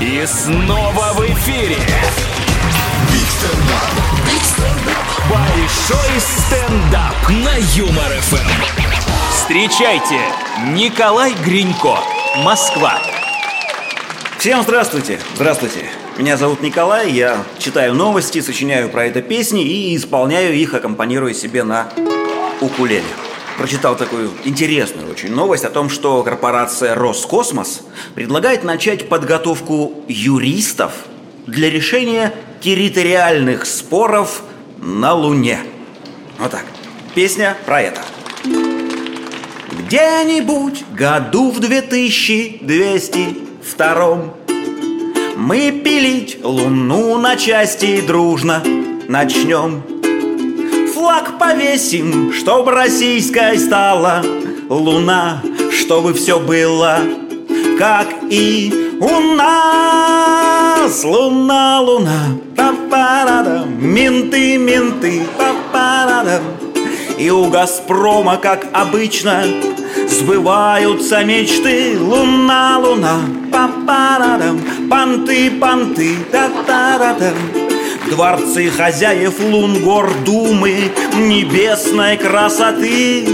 И снова в эфире. Большой стендап на Юмор ФМ. Встречайте, Николай Гринько, Москва. Всем здравствуйте, здравствуйте. Меня зовут Николай, я читаю новости, сочиняю про это песни и исполняю их, аккомпанируя себе на укулеле. Прочитал такую интересную очень новость о том, что корпорация Роскосмос предлагает начать подготовку юристов для решения территориальных споров на Луне. Вот так. Песня про это. Где-нибудь году в 2202 Мы пилить Луну на части дружно начнем Флаг повесим, чтоб российской стала Луна, чтобы все было как и у нас. Луна, луна, па па менты, менты, па па И у Газпрома, как обычно, Сбываются мечты. Луна, луна, папарадам Понты, понты, та-та-ра-там Дворцы хозяев лун гор Небесной красоты.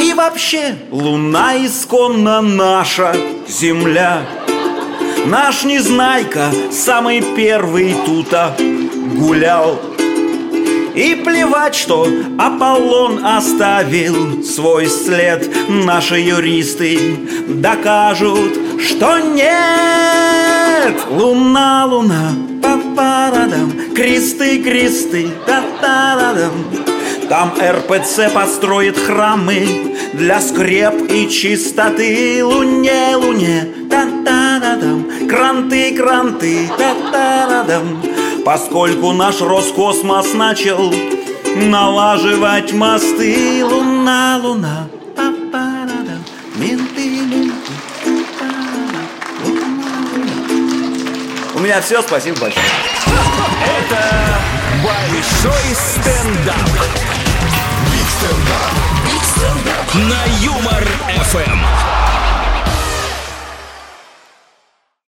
И вообще луна исконно наша земля. Наш Незнайка самый первый тута гулял. И плевать, что Аполлон оставил свой след. Наши юристы докажут, что нет. Луна, луна, Кресты, кресты, татарадам Там РПЦ построит храмы Для скреп и чистоты. Луне, луне, татарадам Кранты, кранты, татарадам Поскольку наш Роскосмос начал налаживать мосты Луна, луна, менты, менты У меня все, спасибо большое Это большой стендап. Биг стендап. Биг стендап. На